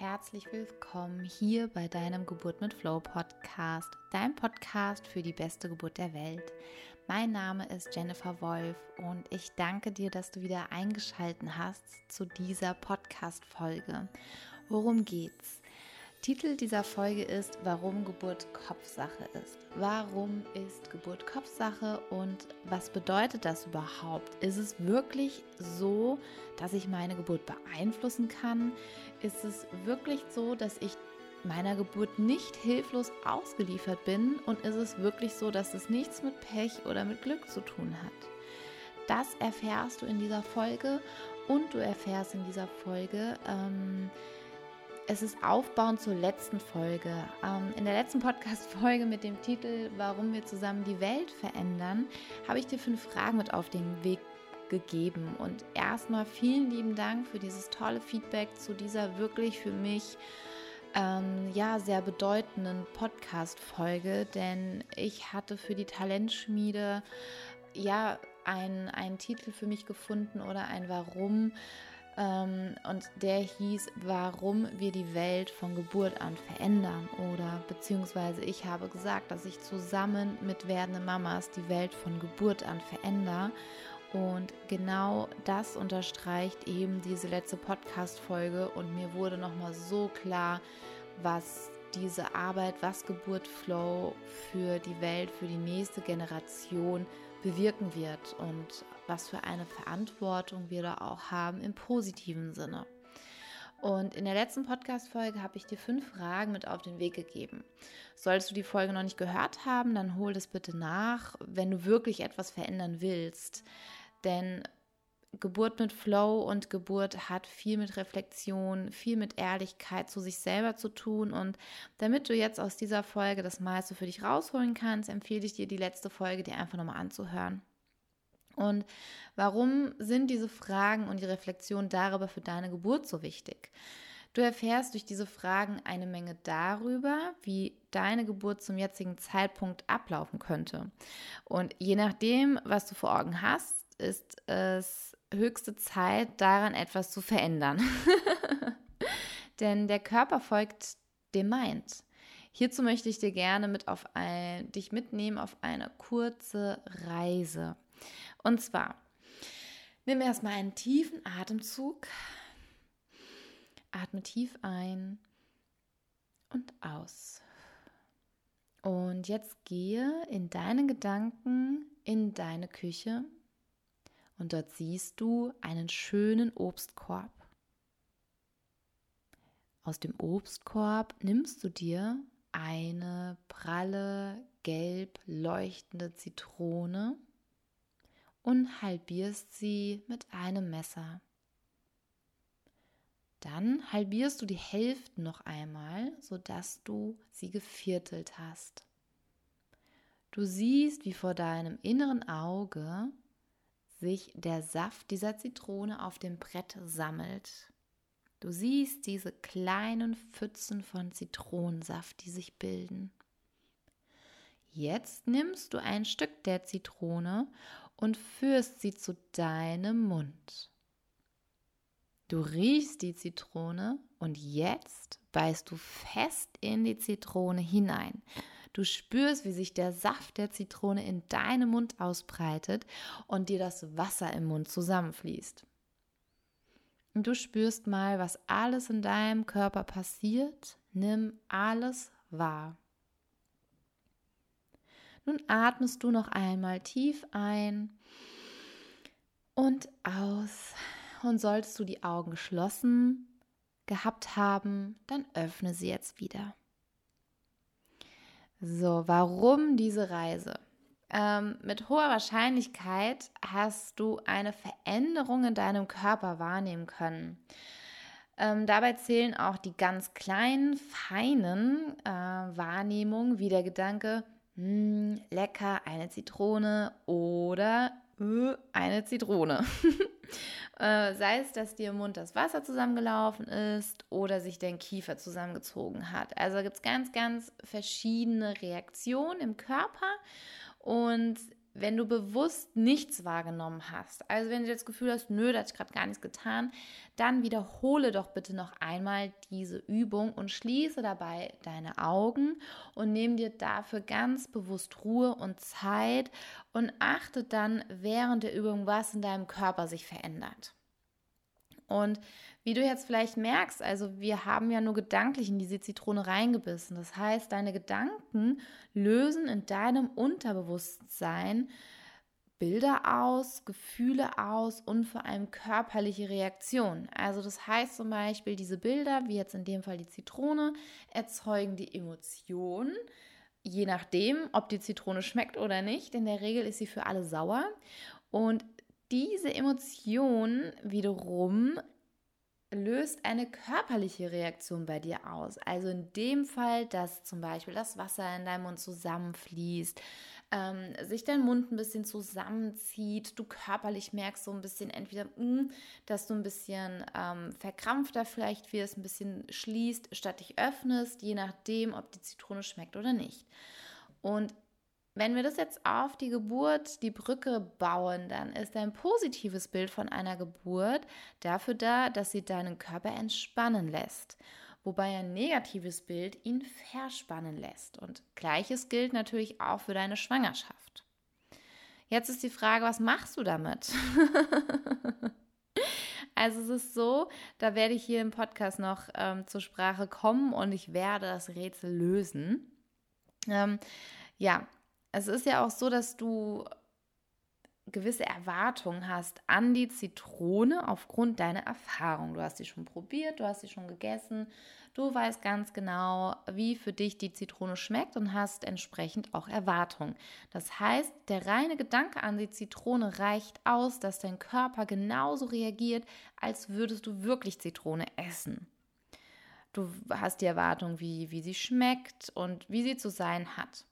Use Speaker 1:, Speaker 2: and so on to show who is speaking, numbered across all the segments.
Speaker 1: herzlich willkommen hier bei deinem Geburt mit Flow Podcast, dein Podcast für die beste Geburt der Welt. Mein Name ist Jennifer Wolf und ich danke dir, dass du wieder eingeschalten hast zu dieser Podcast Folge. Worum geht's? Titel dieser Folge ist, warum Geburt Kopfsache ist. Warum ist Geburt Kopfsache und was bedeutet das überhaupt? Ist es wirklich so, dass ich meine Geburt beeinflussen kann? Ist es wirklich so, dass ich meiner Geburt nicht hilflos ausgeliefert bin? Und ist es wirklich so, dass es nichts mit Pech oder mit Glück zu tun hat? Das erfährst du in dieser Folge und du erfährst in dieser Folge, ähm, es ist aufbauend zur letzten Folge. Ähm, in der letzten Podcast-Folge mit dem Titel Warum wir zusammen die Welt verändern, habe ich dir fünf Fragen mit auf den Weg gegeben. Und erstmal vielen lieben Dank für dieses tolle Feedback zu dieser wirklich für mich ähm, ja sehr bedeutenden Podcast-Folge, denn ich hatte für die Talentschmiede ja einen Titel für mich gefunden oder ein Warum und der hieß, warum wir die Welt von Geburt an verändern. Oder beziehungsweise ich habe gesagt, dass ich zusammen mit werdenden Mamas die Welt von Geburt an verändere. Und genau das unterstreicht eben diese letzte Podcast-Folge. Und mir wurde nochmal so klar, was diese Arbeit, was Geburt Flow für die Welt, für die nächste Generation bewirken wird und was für eine Verantwortung wir da auch haben im positiven Sinne. Und in der letzten Podcast-Folge habe ich dir fünf Fragen mit auf den Weg gegeben. Solltest du die Folge noch nicht gehört haben, dann hol das bitte nach, wenn du wirklich etwas verändern willst. Denn Geburt mit Flow und Geburt hat viel mit Reflexion, viel mit Ehrlichkeit zu sich selber zu tun. Und damit du jetzt aus dieser Folge das meiste für dich rausholen kannst, empfehle ich dir, die letzte Folge dir einfach nochmal anzuhören. Und warum sind diese Fragen und die Reflexion darüber für deine Geburt so wichtig? Du erfährst durch diese Fragen eine Menge darüber, wie deine Geburt zum jetzigen Zeitpunkt ablaufen könnte. Und je nachdem, was du vor Augen hast, ist es höchste Zeit, daran etwas zu verändern. Denn der Körper folgt dem Mind. Hierzu möchte ich dir gerne mit auf ein, dich mitnehmen auf eine kurze Reise. Und zwar, nimm erstmal einen tiefen Atemzug, atme tief ein und aus. Und jetzt gehe in deinen Gedanken in deine Küche und dort siehst du einen schönen Obstkorb. Aus dem Obstkorb nimmst du dir eine pralle, gelb leuchtende Zitrone und halbierst sie mit einem Messer. Dann halbierst du die Hälfte noch einmal, sodass du sie geviertelt hast. Du siehst, wie vor deinem inneren Auge sich der Saft dieser Zitrone auf dem Brett sammelt. Du siehst diese kleinen Pfützen von Zitronensaft, die sich bilden. Jetzt nimmst du ein Stück der Zitrone und führst sie zu deinem Mund. Du riechst die Zitrone und jetzt beißt du fest in die Zitrone hinein. Du spürst, wie sich der Saft der Zitrone in deinem Mund ausbreitet und dir das Wasser im Mund zusammenfließt. Und du spürst mal, was alles in deinem Körper passiert. Nimm alles wahr. Nun atmest du noch einmal tief ein und aus. Und solltest du die Augen geschlossen gehabt haben, dann öffne sie jetzt wieder. So, warum diese Reise? Ähm, mit hoher Wahrscheinlichkeit hast du eine Veränderung in deinem Körper wahrnehmen können. Ähm, dabei zählen auch die ganz kleinen, feinen äh, Wahrnehmungen, wie der Gedanke, hm, lecker, eine Zitrone oder äh, eine Zitrone. Äh, sei es, dass dir im Mund das Wasser zusammengelaufen ist oder sich dein Kiefer zusammengezogen hat. Also gibt es ganz, ganz verschiedene Reaktionen im Körper und wenn du bewusst nichts wahrgenommen hast, also wenn du das Gefühl hast, nö, da hat ich gerade gar nichts getan, dann wiederhole doch bitte noch einmal diese Übung und schließe dabei deine Augen und nimm dir dafür ganz bewusst Ruhe und Zeit und achte dann während der Übung, was in deinem Körper sich verändert. Und wie du jetzt vielleicht merkst, also wir haben ja nur gedanklich in diese Zitrone reingebissen. Das heißt, deine Gedanken lösen in deinem Unterbewusstsein Bilder aus, Gefühle aus und vor allem körperliche Reaktionen. Also das heißt zum Beispiel, diese Bilder, wie jetzt in dem Fall die Zitrone, erzeugen die Emotionen, je nachdem, ob die Zitrone schmeckt oder nicht. In der Regel ist sie für alle sauer. Und diese Emotion wiederum löst eine körperliche Reaktion bei dir aus. Also in dem Fall, dass zum Beispiel das Wasser in deinem Mund zusammenfließt, ähm, sich dein Mund ein bisschen zusammenzieht, du körperlich merkst so ein bisschen entweder, mh, mm, dass du ein bisschen ähm, verkrampfter vielleicht wirst, ein bisschen schließt, statt dich öffnest, je nachdem, ob die Zitrone schmeckt oder nicht. Und wenn wir das jetzt auf die Geburt, die Brücke bauen, dann ist ein positives Bild von einer Geburt dafür da, dass sie deinen Körper entspannen lässt. Wobei ein negatives Bild ihn verspannen lässt. Und gleiches gilt natürlich auch für deine Schwangerschaft. Jetzt ist die Frage, was machst du damit? also es ist so, da werde ich hier im Podcast noch ähm, zur Sprache kommen und ich werde das Rätsel lösen. Ähm, ja, es ist ja auch so, dass du gewisse Erwartungen hast an die Zitrone aufgrund deiner Erfahrung. Du hast sie schon probiert, du hast sie schon gegessen, du weißt ganz genau, wie für dich die Zitrone schmeckt und hast entsprechend auch Erwartungen. Das heißt, der reine Gedanke an die Zitrone reicht aus, dass dein Körper genauso reagiert, als würdest du wirklich Zitrone essen. Du hast die Erwartung, wie, wie sie schmeckt und wie sie zu sein hat.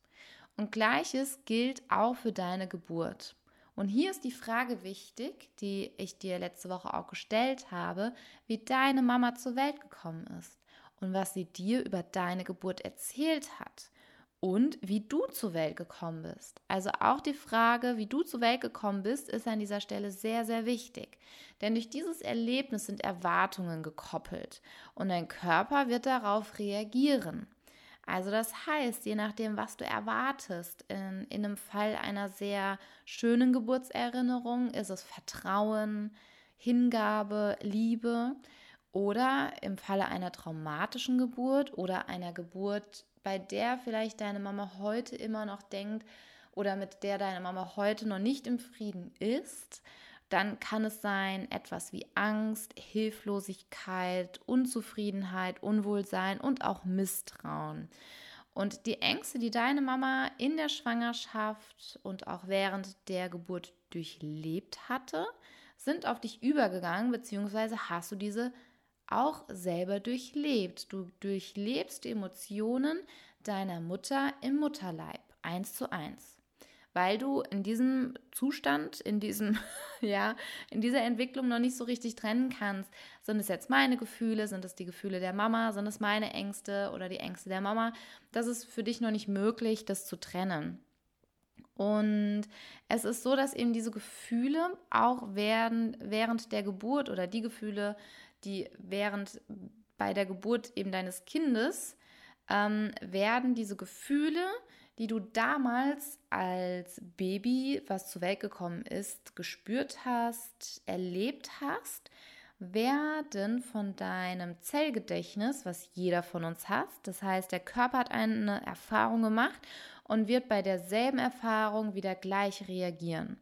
Speaker 1: Und gleiches gilt auch für deine Geburt. Und hier ist die Frage wichtig, die ich dir letzte Woche auch gestellt habe, wie deine Mama zur Welt gekommen ist und was sie dir über deine Geburt erzählt hat und wie du zur Welt gekommen bist. Also auch die Frage, wie du zur Welt gekommen bist, ist an dieser Stelle sehr, sehr wichtig. Denn durch dieses Erlebnis sind Erwartungen gekoppelt und dein Körper wird darauf reagieren. Also das heißt, je nachdem, was du erwartest, in, in einem Fall einer sehr schönen Geburtserinnerung ist es Vertrauen, Hingabe, Liebe oder im Falle einer traumatischen Geburt oder einer Geburt, bei der vielleicht deine Mama heute immer noch denkt oder mit der deine Mama heute noch nicht im Frieden ist, dann kann es sein etwas wie Angst, Hilflosigkeit, Unzufriedenheit, Unwohlsein und auch Misstrauen. Und die Ängste, die deine Mama in der Schwangerschaft und auch während der Geburt durchlebt hatte, sind auf dich übergegangen, beziehungsweise hast du diese auch selber durchlebt. Du durchlebst die Emotionen deiner Mutter im Mutterleib, eins zu eins weil du in diesem Zustand, in diesem, ja, in dieser Entwicklung noch nicht so richtig trennen kannst. Sind es jetzt meine Gefühle, sind es die Gefühle der Mama, sind es meine Ängste oder die Ängste der Mama? Das ist für dich noch nicht möglich, das zu trennen. Und es ist so, dass eben diese Gefühle auch während, während der Geburt oder die Gefühle, die während bei der Geburt eben deines Kindes ähm, werden diese Gefühle die du damals als Baby, was zur Welt gekommen ist, gespürt hast, erlebt hast, werden von deinem Zellgedächtnis, was jeder von uns hat, das heißt, der Körper hat eine Erfahrung gemacht und wird bei derselben Erfahrung wieder gleich reagieren.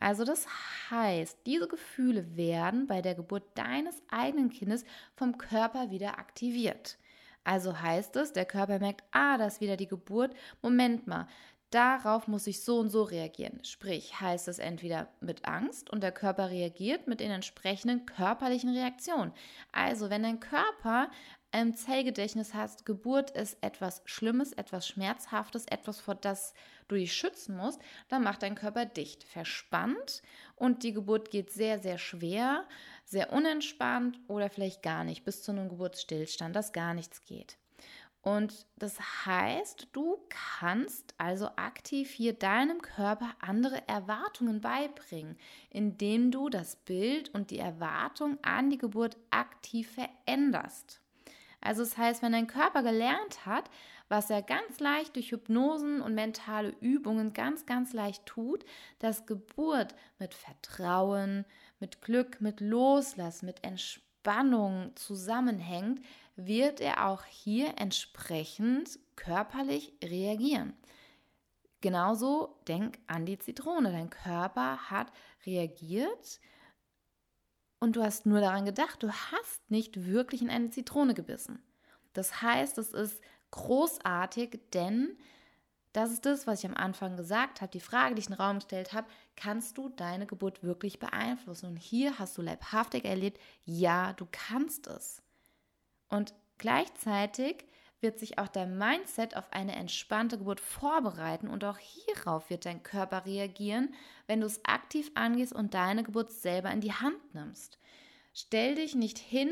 Speaker 1: Also das heißt, diese Gefühle werden bei der Geburt deines eigenen Kindes vom Körper wieder aktiviert. Also heißt es, der Körper merkt, ah, das ist wieder die Geburt. Moment mal, darauf muss ich so und so reagieren. Sprich, heißt es entweder mit Angst und der Körper reagiert mit den entsprechenden körperlichen Reaktionen. Also, wenn dein Körper im Zellgedächtnis hast, Geburt ist etwas Schlimmes, etwas Schmerzhaftes, etwas, vor das du dich schützen musst, dann macht dein Körper dicht, verspannt und die Geburt geht sehr, sehr schwer sehr unentspannt oder vielleicht gar nicht, bis zu einem Geburtsstillstand, dass gar nichts geht. Und das heißt, du kannst also aktiv hier deinem Körper andere Erwartungen beibringen, indem du das Bild und die Erwartung an die Geburt aktiv veränderst. Also das heißt, wenn dein Körper gelernt hat, was er ganz leicht durch Hypnosen und mentale Übungen ganz, ganz leicht tut, dass Geburt mit Vertrauen, mit Glück, mit Loslassen, mit Entspannung zusammenhängt, wird er auch hier entsprechend körperlich reagieren. Genauso denk an die Zitrone. Dein Körper hat reagiert und du hast nur daran gedacht, du hast nicht wirklich in eine Zitrone gebissen. Das heißt, es ist großartig, denn das ist das, was ich am Anfang gesagt habe, die Frage, die ich in den Raum gestellt habe, kannst du deine Geburt wirklich beeinflussen? Und hier hast du leibhaftig erlebt, ja, du kannst es. Und gleichzeitig wird sich auch dein Mindset auf eine entspannte Geburt vorbereiten und auch hierauf wird dein Körper reagieren, wenn du es aktiv angehst und deine Geburt selber in die Hand nimmst. Stell dich nicht hin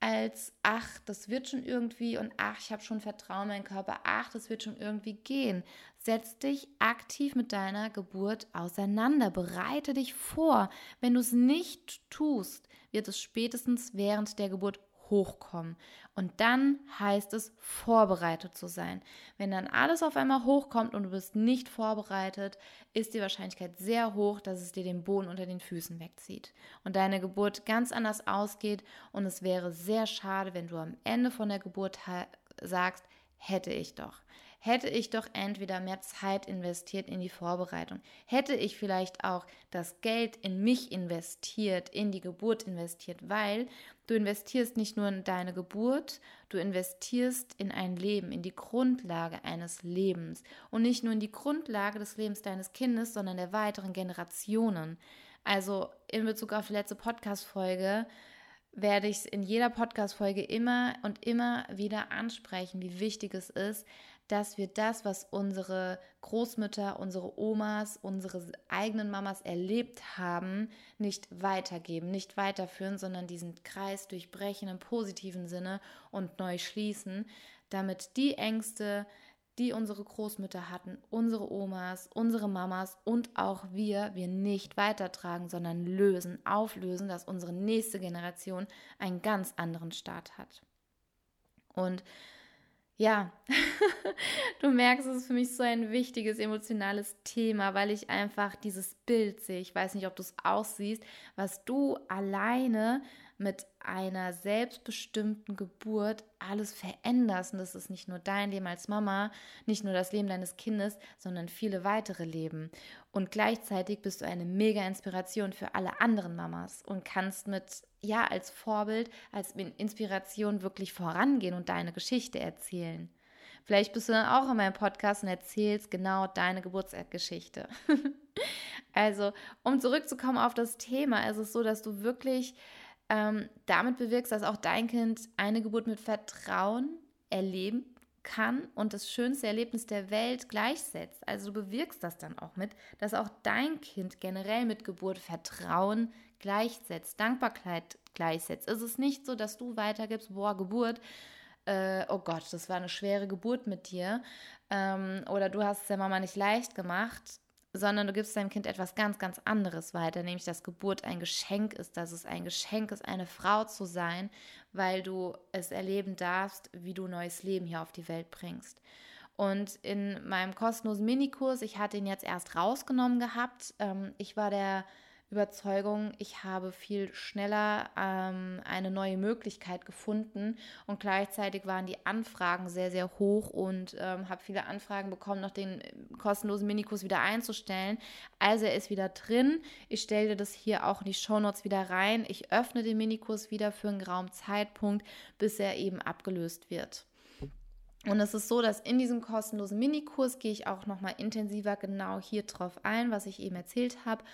Speaker 1: als, ach, das wird schon irgendwie und ach, ich habe schon Vertrauen in meinen Körper, ach, das wird schon irgendwie gehen. Setz dich aktiv mit deiner Geburt auseinander, bereite dich vor. Wenn du es nicht tust, wird es spätestens während der Geburt hochkommen. Und dann heißt es, vorbereitet zu sein. Wenn dann alles auf einmal hochkommt und du bist nicht vorbereitet, ist die Wahrscheinlichkeit sehr hoch, dass es dir den Boden unter den Füßen wegzieht und deine Geburt ganz anders ausgeht. Und es wäre sehr schade, wenn du am Ende von der Geburt sagst, hätte ich doch hätte ich doch entweder mehr Zeit investiert in die Vorbereitung, hätte ich vielleicht auch das Geld in mich investiert, in die Geburt investiert, weil du investierst nicht nur in deine Geburt, du investierst in ein Leben, in die Grundlage eines Lebens und nicht nur in die Grundlage des Lebens deines Kindes, sondern der weiteren Generationen. Also in Bezug auf die letzte Podcast-Folge werde ich es in jeder Podcast-Folge immer und immer wieder ansprechen, wie wichtig es ist, dass wir das, was unsere Großmütter, unsere Omas, unsere eigenen Mamas erlebt haben, nicht weitergeben, nicht weiterführen, sondern diesen Kreis durchbrechen im positiven Sinne und neu schließen, damit die Ängste, die unsere Großmütter hatten, unsere Omas, unsere Mamas und auch wir, wir nicht weitertragen, sondern lösen, auflösen, dass unsere nächste Generation einen ganz anderen Start hat. Und ja, du merkst, es ist für mich so ein wichtiges emotionales Thema, weil ich einfach dieses Bild sehe. Ich weiß nicht, ob du es auch siehst, was du alleine mit einer selbstbestimmten Geburt alles veränderst. Und das ist nicht nur dein Leben als Mama, nicht nur das Leben deines Kindes, sondern viele weitere Leben. Und gleichzeitig bist du eine mega Inspiration für alle anderen Mamas und kannst mit, ja, als Vorbild, als Inspiration wirklich vorangehen und deine Geschichte erzählen. Vielleicht bist du dann auch in meinem Podcast und erzählst genau deine Geburtsgeschichte. also, um zurückzukommen auf das Thema, ist es so, dass du wirklich ähm, damit bewirkst, dass auch dein Kind eine Geburt mit Vertrauen erleben kann und das schönste Erlebnis der Welt gleichsetzt. Also du bewirkst das dann auch mit, dass auch dein Kind generell mit Geburt Vertrauen gleichsetzt, Dankbarkeit gleichsetzt. Ist es nicht so, dass du weitergibst, boah, Geburt, äh, oh Gott, das war eine schwere Geburt mit dir ähm, oder du hast es der Mama nicht leicht gemacht, sondern du gibst deinem Kind etwas ganz, ganz anderes weiter, nämlich dass Geburt ein Geschenk ist, dass es ein Geschenk ist, eine Frau zu sein, weil du es erleben darfst, wie du neues Leben hier auf die Welt bringst. Und in meinem kostenlosen Minikurs, ich hatte ihn jetzt erst rausgenommen gehabt, ähm, ich war der Überzeugung, ich habe viel schneller ähm, eine neue Möglichkeit gefunden und gleichzeitig waren die Anfragen sehr, sehr hoch und ähm, habe viele Anfragen bekommen, noch den äh, kostenlosen Minikurs wieder einzustellen. Also er ist wieder drin. Ich stelle dir das hier auch in die Shownotes wieder rein. Ich öffne den Minikurs wieder für einen geraumen Zeitpunkt, bis er eben abgelöst wird. Und es ist so, dass in diesem kostenlosen Minikurs gehe ich auch nochmal intensiver genau hier drauf ein, was ich eben erzählt habe.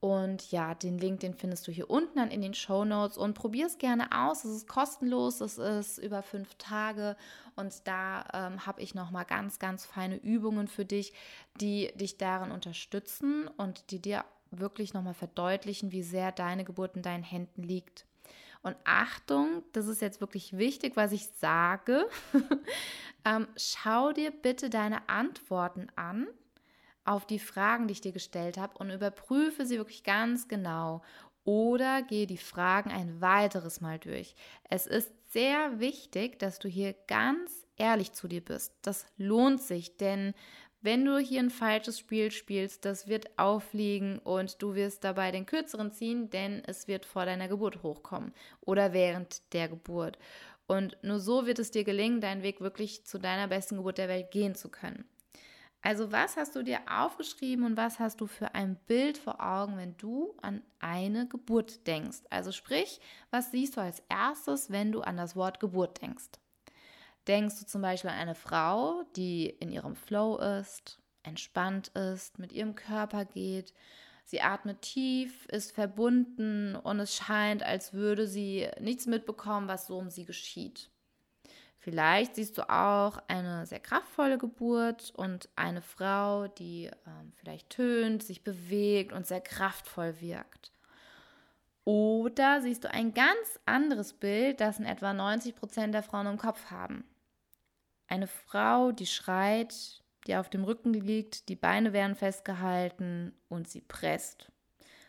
Speaker 1: Und ja, den Link, den findest du hier unten dann in den Show Notes und probier es gerne aus. Es ist kostenlos, es ist über fünf Tage und da ähm, habe ich nochmal ganz, ganz feine Übungen für dich, die dich darin unterstützen und die dir wirklich nochmal verdeutlichen, wie sehr deine Geburt in deinen Händen liegt. Und Achtung, das ist jetzt wirklich wichtig, was ich sage. ähm, schau dir bitte deine Antworten an auf die Fragen, die ich dir gestellt habe und überprüfe sie wirklich ganz genau. Oder gehe die Fragen ein weiteres Mal durch. Es ist sehr wichtig, dass du hier ganz ehrlich zu dir bist. Das lohnt sich, denn wenn du hier ein falsches Spiel spielst, das wird aufliegen und du wirst dabei den kürzeren ziehen, denn es wird vor deiner Geburt hochkommen oder während der Geburt. Und nur so wird es dir gelingen, deinen Weg wirklich zu deiner besten Geburt der Welt gehen zu können. Also was hast du dir aufgeschrieben und was hast du für ein Bild vor Augen, wenn du an eine Geburt denkst? Also sprich, was siehst du als erstes, wenn du an das Wort Geburt denkst? Denkst du zum Beispiel an eine Frau, die in ihrem Flow ist, entspannt ist, mit ihrem Körper geht, sie atmet tief, ist verbunden und es scheint, als würde sie nichts mitbekommen, was so um sie geschieht. Vielleicht siehst du auch eine sehr kraftvolle Geburt und eine Frau, die ähm, vielleicht tönt, sich bewegt und sehr kraftvoll wirkt. Oder siehst du ein ganz anderes Bild, das in etwa 90 Prozent der Frauen im Kopf haben. Eine Frau, die schreit, die auf dem Rücken liegt, die Beine werden festgehalten und sie presst.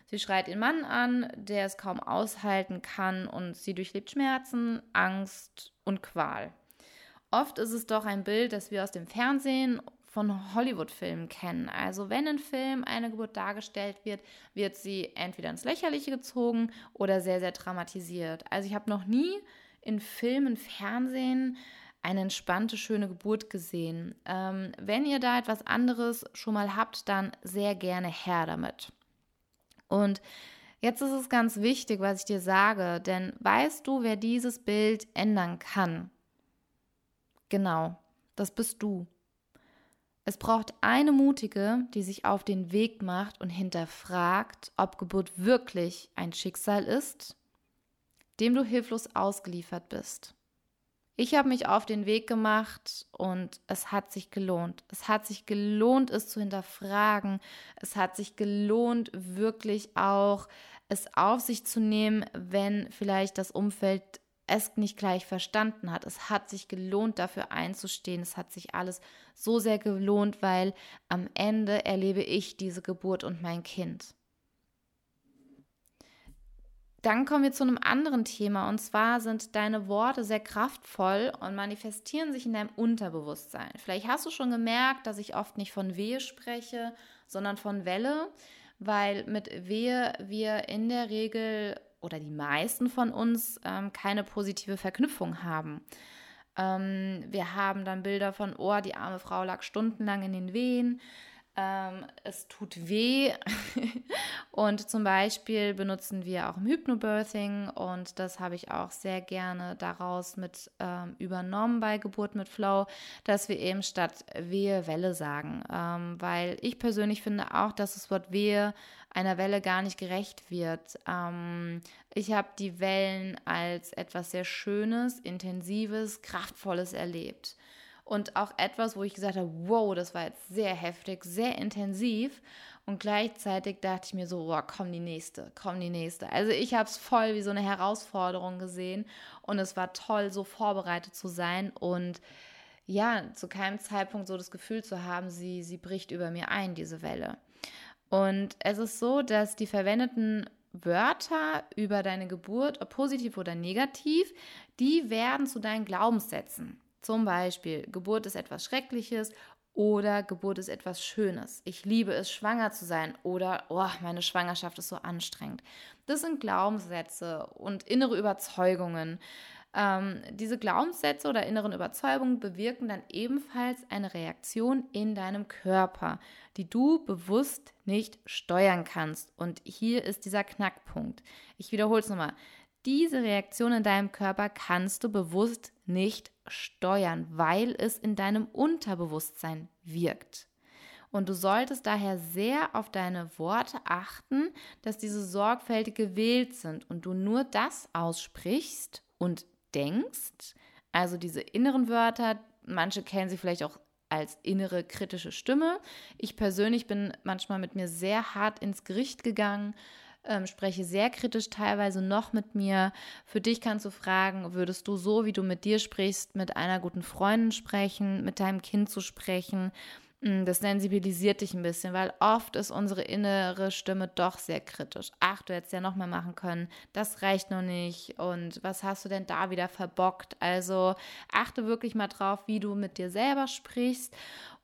Speaker 1: Sie schreit den Mann an, der es kaum aushalten kann und sie durchlebt Schmerzen, Angst und Qual. Oft ist es doch ein Bild, das wir aus dem Fernsehen von Hollywood-Filmen kennen. Also wenn in Film eine Geburt dargestellt wird, wird sie entweder ins Lächerliche gezogen oder sehr, sehr dramatisiert. Also ich habe noch nie in Filmen, Fernsehen eine entspannte, schöne Geburt gesehen. Ähm, wenn ihr da etwas anderes schon mal habt, dann sehr gerne her damit. Und jetzt ist es ganz wichtig, was ich dir sage, denn weißt du, wer dieses Bild ändern kann? Genau, das bist du. Es braucht eine Mutige, die sich auf den Weg macht und hinterfragt, ob Geburt wirklich ein Schicksal ist, dem du hilflos ausgeliefert bist. Ich habe mich auf den Weg gemacht und es hat sich gelohnt. Es hat sich gelohnt, es zu hinterfragen. Es hat sich gelohnt, wirklich auch es auf sich zu nehmen, wenn vielleicht das Umfeld es nicht gleich verstanden hat. Es hat sich gelohnt, dafür einzustehen. Es hat sich alles so sehr gelohnt, weil am Ende erlebe ich diese Geburt und mein Kind. Dann kommen wir zu einem anderen Thema und zwar sind deine Worte sehr kraftvoll und manifestieren sich in deinem Unterbewusstsein. Vielleicht hast du schon gemerkt, dass ich oft nicht von Wehe spreche, sondern von Welle, weil mit Wehe wir in der Regel oder die meisten von uns ähm, keine positive Verknüpfung haben. Ähm, wir haben dann Bilder von, oh, die arme Frau lag stundenlang in den Wehen ähm, es tut weh. und zum Beispiel benutzen wir auch im Hypnobirthing und das habe ich auch sehr gerne daraus mit ähm, übernommen bei Geburt mit Flow, dass wir eben statt Wehe Welle sagen. Ähm, weil ich persönlich finde auch, dass das Wort Wehe einer Welle gar nicht gerecht wird. Ähm, ich habe die Wellen als etwas sehr Schönes, Intensives, Kraftvolles erlebt und auch etwas, wo ich gesagt habe, wow, das war jetzt sehr heftig, sehr intensiv. Und gleichzeitig dachte ich mir so, wow, komm die nächste, komm die nächste. Also ich habe es voll wie so eine Herausforderung gesehen und es war toll, so vorbereitet zu sein und ja, zu keinem Zeitpunkt so das Gefühl zu haben, sie, sie bricht über mir ein, diese Welle. Und es ist so, dass die verwendeten Wörter über deine Geburt, ob positiv oder negativ, die werden zu deinen Glaubenssätzen. Zum Beispiel, Geburt ist etwas Schreckliches oder Geburt ist etwas Schönes. Ich liebe es, schwanger zu sein oder oh, meine Schwangerschaft ist so anstrengend. Das sind Glaubenssätze und innere Überzeugungen. Ähm, diese Glaubenssätze oder inneren Überzeugungen bewirken dann ebenfalls eine Reaktion in deinem Körper, die du bewusst nicht steuern kannst. Und hier ist dieser Knackpunkt. Ich wiederhole es nochmal. Diese Reaktion in deinem Körper kannst du bewusst nicht steuern, weil es in deinem Unterbewusstsein wirkt. Und du solltest daher sehr auf deine Worte achten, dass diese sorgfältig gewählt sind und du nur das aussprichst und denkst, also diese inneren Wörter, manche kennen sie vielleicht auch als innere kritische Stimme. Ich persönlich bin manchmal mit mir sehr hart ins Gericht gegangen, ähm, spreche sehr kritisch teilweise noch mit mir. Für dich kannst du fragen, würdest du so, wie du mit dir sprichst, mit einer guten Freundin sprechen, mit deinem Kind zu sprechen? Hm, das sensibilisiert dich ein bisschen, weil oft ist unsere innere Stimme doch sehr kritisch. Ach, du hättest ja noch mehr machen können. Das reicht noch nicht. Und was hast du denn da wieder verbockt? Also achte wirklich mal drauf, wie du mit dir selber sprichst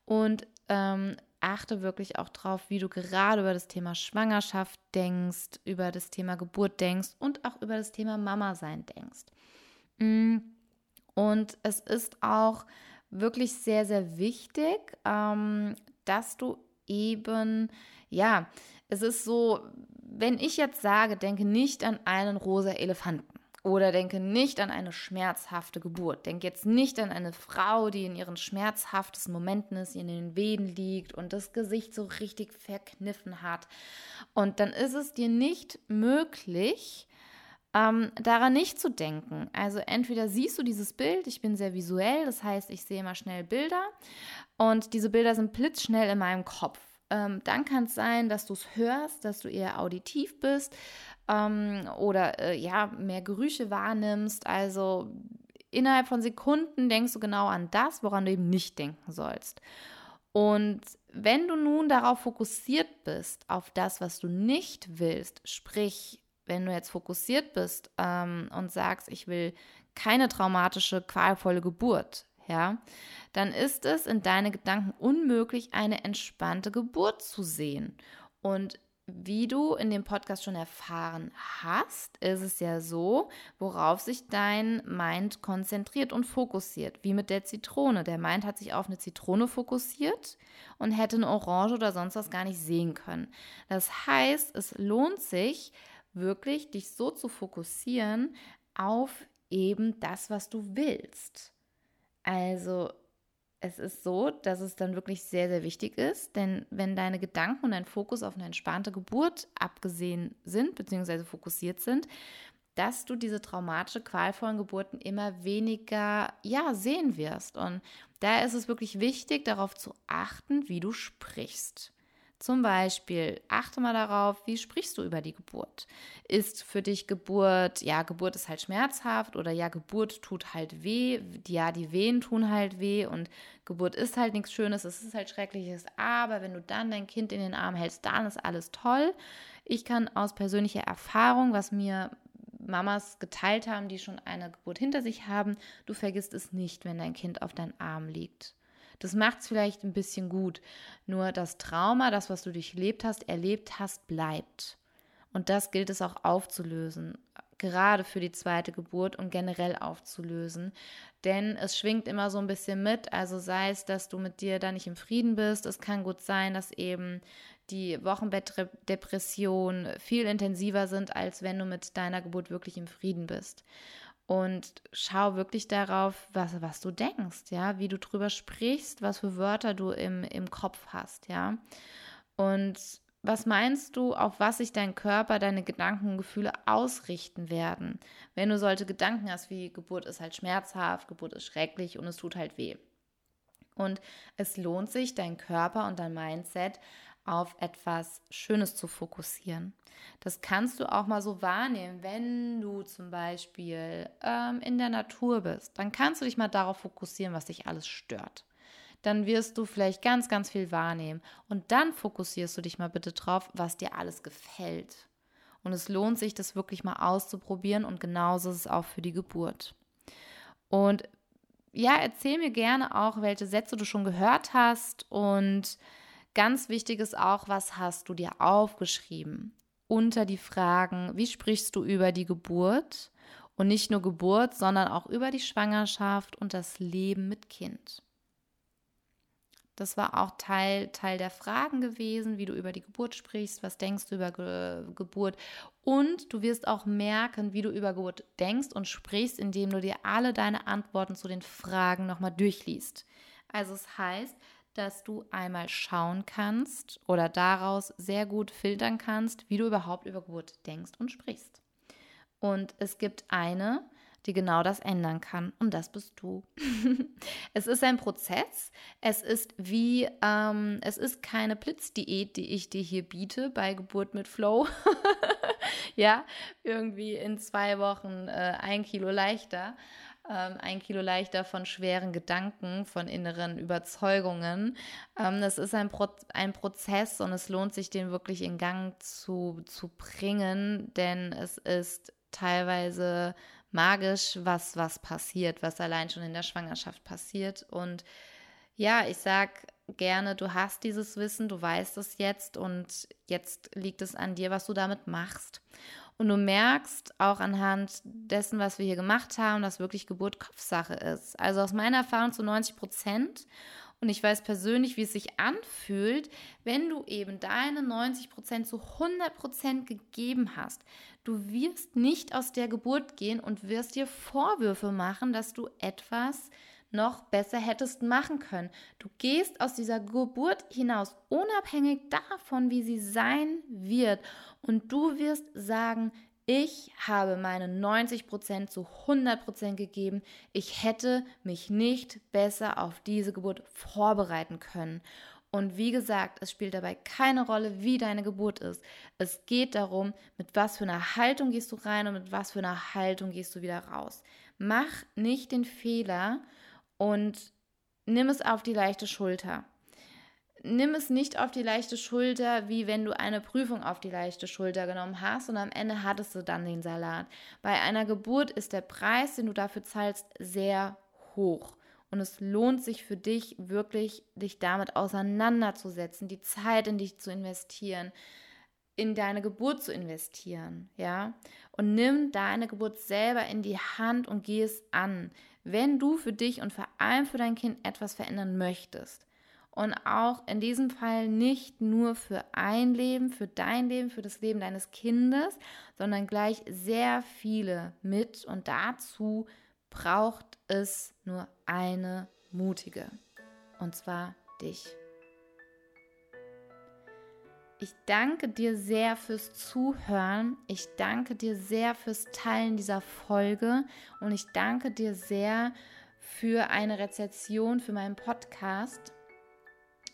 Speaker 1: und ähm, achte wirklich auch drauf, wie du gerade über das Thema Schwangerschaft denkst, über das Thema Geburt denkst und auch über das Thema Mama sein denkst. Hm, und es ist auch wirklich sehr, sehr wichtig, ähm, dass du eben, ja, es ist so, wenn ich jetzt sage, denke nicht an einen rosa Elefanten oder denke nicht an eine schmerzhafte Geburt. Denke jetzt nicht an eine Frau, die in ihren schmerzhaftesten Momenten ist, in den Wehen liegt und das Gesicht so richtig verkniffen hat. Und dann ist es dir nicht möglich, ähm, daran nicht zu denken. Also entweder siehst du dieses Bild, ich bin sehr visuell, das heißt, ich sehe immer schnell Bilder und diese Bilder sind blitzschnell in meinem Kopf. Ähm, dann kann es sein, dass du es hörst, dass du eher auditiv bist ähm, oder äh, ja, mehr Gerüche wahrnimmst. Also innerhalb von Sekunden denkst du genau an das, woran du eben nicht denken sollst. Und wenn du nun darauf fokussiert bist, auf das, was du nicht willst, sprich wenn du jetzt fokussiert bist ähm, und sagst, ich will keine traumatische, qualvolle Geburt, ja, dann ist es in deine Gedanken unmöglich, eine entspannte Geburt zu sehen. Und wie du in dem Podcast schon erfahren hast, ist es ja so, worauf sich dein Mind konzentriert und fokussiert, wie mit der Zitrone. Der Mind hat sich auf eine Zitrone fokussiert und hätte eine Orange oder sonst was gar nicht sehen können. Das heißt, es lohnt sich, wirklich dich so zu fokussieren auf eben das, was du willst. Also es ist so, dass es dann wirklich sehr, sehr wichtig ist, denn wenn deine Gedanken und dein Fokus auf eine entspannte Geburt abgesehen sind, beziehungsweise fokussiert sind, dass du diese traumatische, qualvollen Geburten immer weniger, ja, sehen wirst. Und da ist es wirklich wichtig, darauf zu achten, wie du sprichst. Zum Beispiel, achte mal darauf, wie sprichst du über die Geburt? Ist für dich Geburt, ja, Geburt ist halt schmerzhaft oder ja, Geburt tut halt weh, ja, die Wehen tun halt weh und Geburt ist halt nichts Schönes, es ist halt Schreckliches, aber wenn du dann dein Kind in den Arm hältst, dann ist alles toll. Ich kann aus persönlicher Erfahrung, was mir Mamas geteilt haben, die schon eine Geburt hinter sich haben, du vergisst es nicht, wenn dein Kind auf deinem Arm liegt. Das macht es vielleicht ein bisschen gut. Nur das Trauma, das, was du durchlebt hast, erlebt hast, bleibt. Und das gilt es auch aufzulösen, gerade für die zweite Geburt und generell aufzulösen. Denn es schwingt immer so ein bisschen mit, also sei es, dass du mit dir da nicht im Frieden bist. Es kann gut sein, dass eben die Wochenbettdepression viel intensiver sind, als wenn du mit deiner Geburt wirklich im Frieden bist und schau wirklich darauf, was, was du denkst, ja, wie du drüber sprichst, was für Wörter du im, im Kopf hast, ja. Und was meinst du, auf was sich dein Körper, deine Gedanken und Gefühle ausrichten werden, wenn du solche Gedanken hast, wie Geburt ist halt schmerzhaft, Geburt ist schrecklich und es tut halt weh. Und es lohnt sich, dein Körper und dein Mindset auf etwas Schönes zu fokussieren. Das kannst du auch mal so wahrnehmen, wenn du zum Beispiel ähm, in der Natur bist. Dann kannst du dich mal darauf fokussieren, was dich alles stört. Dann wirst du vielleicht ganz, ganz viel wahrnehmen. Und dann fokussierst du dich mal bitte drauf, was dir alles gefällt. Und es lohnt sich, das wirklich mal auszuprobieren. Und genauso ist es auch für die Geburt. Und ja, erzähl mir gerne auch, welche Sätze du schon gehört hast und Ganz wichtig ist auch, was hast du dir aufgeschrieben? Unter die Fragen, wie sprichst du über die Geburt? Und nicht nur Geburt, sondern auch über die Schwangerschaft und das Leben mit Kind. Das war auch Teil, Teil der Fragen gewesen, wie du über die Geburt sprichst, was denkst du über Ge Geburt. Und du wirst auch merken, wie du über Geburt denkst und sprichst, indem du dir alle deine Antworten zu den Fragen nochmal durchliest. Also es heißt, dass du einmal schauen kannst oder daraus sehr gut filtern kannst, wie du überhaupt über Geburt denkst und sprichst. Und es gibt eine, die genau das ändern kann. Und das bist du. es ist ein Prozess. Es ist wie, ähm, es ist keine Blitzdiät, die ich dir hier biete bei Geburt mit Flow. ja, irgendwie in zwei Wochen äh, ein Kilo leichter ähm, ein Kilo leichter von schweren Gedanken, von inneren Überzeugungen. Ähm, das ist ein, Pro ein Prozess und es lohnt sich, den wirklich in Gang zu, zu bringen, denn es ist teilweise magisch, was, was passiert, was allein schon in der Schwangerschaft passiert. Und ja, ich sag gerne, du hast dieses Wissen, du weißt es jetzt und jetzt liegt es an dir, was du damit machst. Und du merkst auch anhand dessen, was wir hier gemacht haben, dass wirklich Geburt Kopfsache ist. Also aus meiner Erfahrung zu 90 Prozent. Und ich weiß persönlich, wie es sich anfühlt, wenn du eben deine 90 Prozent zu 100 Prozent gegeben hast. Du wirst nicht aus der Geburt gehen und wirst dir Vorwürfe machen, dass du etwas noch besser hättest machen können. Du gehst aus dieser Geburt hinaus, unabhängig davon, wie sie sein wird. Und du wirst sagen, ich habe meine 90% zu 100% gegeben. Ich hätte mich nicht besser auf diese Geburt vorbereiten können. Und wie gesagt, es spielt dabei keine Rolle, wie deine Geburt ist. Es geht darum, mit was für einer Haltung gehst du rein und mit was für einer Haltung gehst du wieder raus. Mach nicht den Fehler, und nimm es auf die leichte Schulter. Nimm es nicht auf die leichte Schulter, wie wenn du eine Prüfung auf die leichte Schulter genommen hast und am Ende hattest du dann den Salat. Bei einer Geburt ist der Preis, den du dafür zahlst, sehr hoch. Und es lohnt sich für dich wirklich, dich damit auseinanderzusetzen, die Zeit in dich zu investieren, in deine Geburt zu investieren, ja? Und nimm deine Geburt selber in die Hand und geh es an wenn du für dich und vor allem für dein Kind etwas verändern möchtest. Und auch in diesem Fall nicht nur für ein Leben, für dein Leben, für das Leben deines Kindes, sondern gleich sehr viele mit. Und dazu braucht es nur eine mutige. Und zwar dich. Ich danke dir sehr fürs Zuhören. Ich danke dir sehr fürs Teilen dieser Folge und ich danke dir sehr für eine Rezession für meinen Podcast.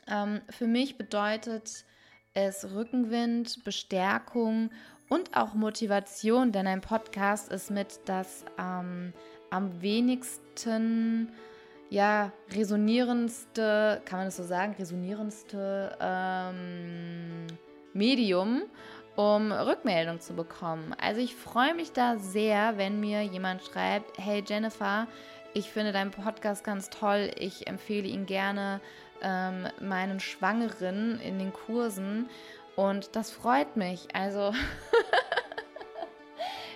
Speaker 1: Ähm, für mich bedeutet es Rückenwind, Bestärkung und auch Motivation, denn ein Podcast ist mit das ähm, am wenigsten ja, resonierendste, kann man das so sagen, resonierendste ähm, Medium, um Rückmeldung zu bekommen. Also ich freue mich da sehr, wenn mir jemand schreibt, hey Jennifer, ich finde deinen Podcast ganz toll, ich empfehle ihn gerne ähm, meinen Schwangeren in den Kursen und das freut mich. Also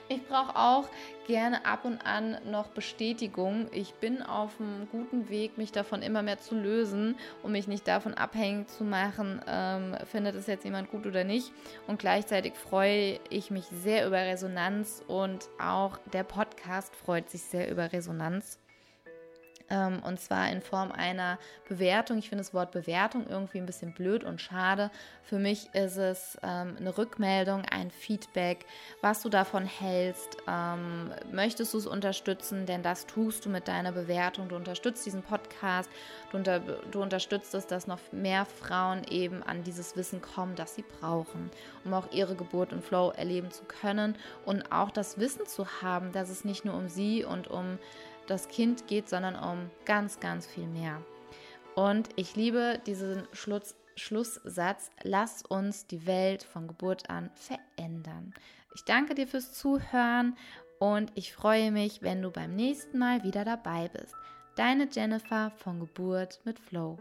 Speaker 1: Ich brauche auch gerne ab und an noch Bestätigung. Ich bin auf einem guten Weg, mich davon immer mehr zu lösen, um mich nicht davon abhängig zu machen, ähm, findet es jetzt jemand gut oder nicht. Und gleichzeitig freue ich mich sehr über Resonanz und auch der Podcast freut sich sehr über Resonanz. Ähm, und zwar in Form einer Bewertung. Ich finde das Wort Bewertung irgendwie ein bisschen blöd und schade. Für mich ist es ähm, eine Rückmeldung, ein Feedback, was du davon hältst. Ähm, möchtest du es unterstützen? Denn das tust du mit deiner Bewertung. Du unterstützt diesen Podcast. Du, unter, du unterstützt es, dass noch mehr Frauen eben an dieses Wissen kommen, das sie brauchen, um auch ihre Geburt und Flow erleben zu können und auch das Wissen zu haben, dass es nicht nur um sie und um das Kind geht, sondern um ganz, ganz viel mehr. Und ich liebe diesen Schluss, Schlusssatz, lass uns die Welt von Geburt an verändern. Ich danke dir fürs Zuhören und ich freue mich, wenn du beim nächsten Mal wieder dabei bist. Deine Jennifer von Geburt mit Flow.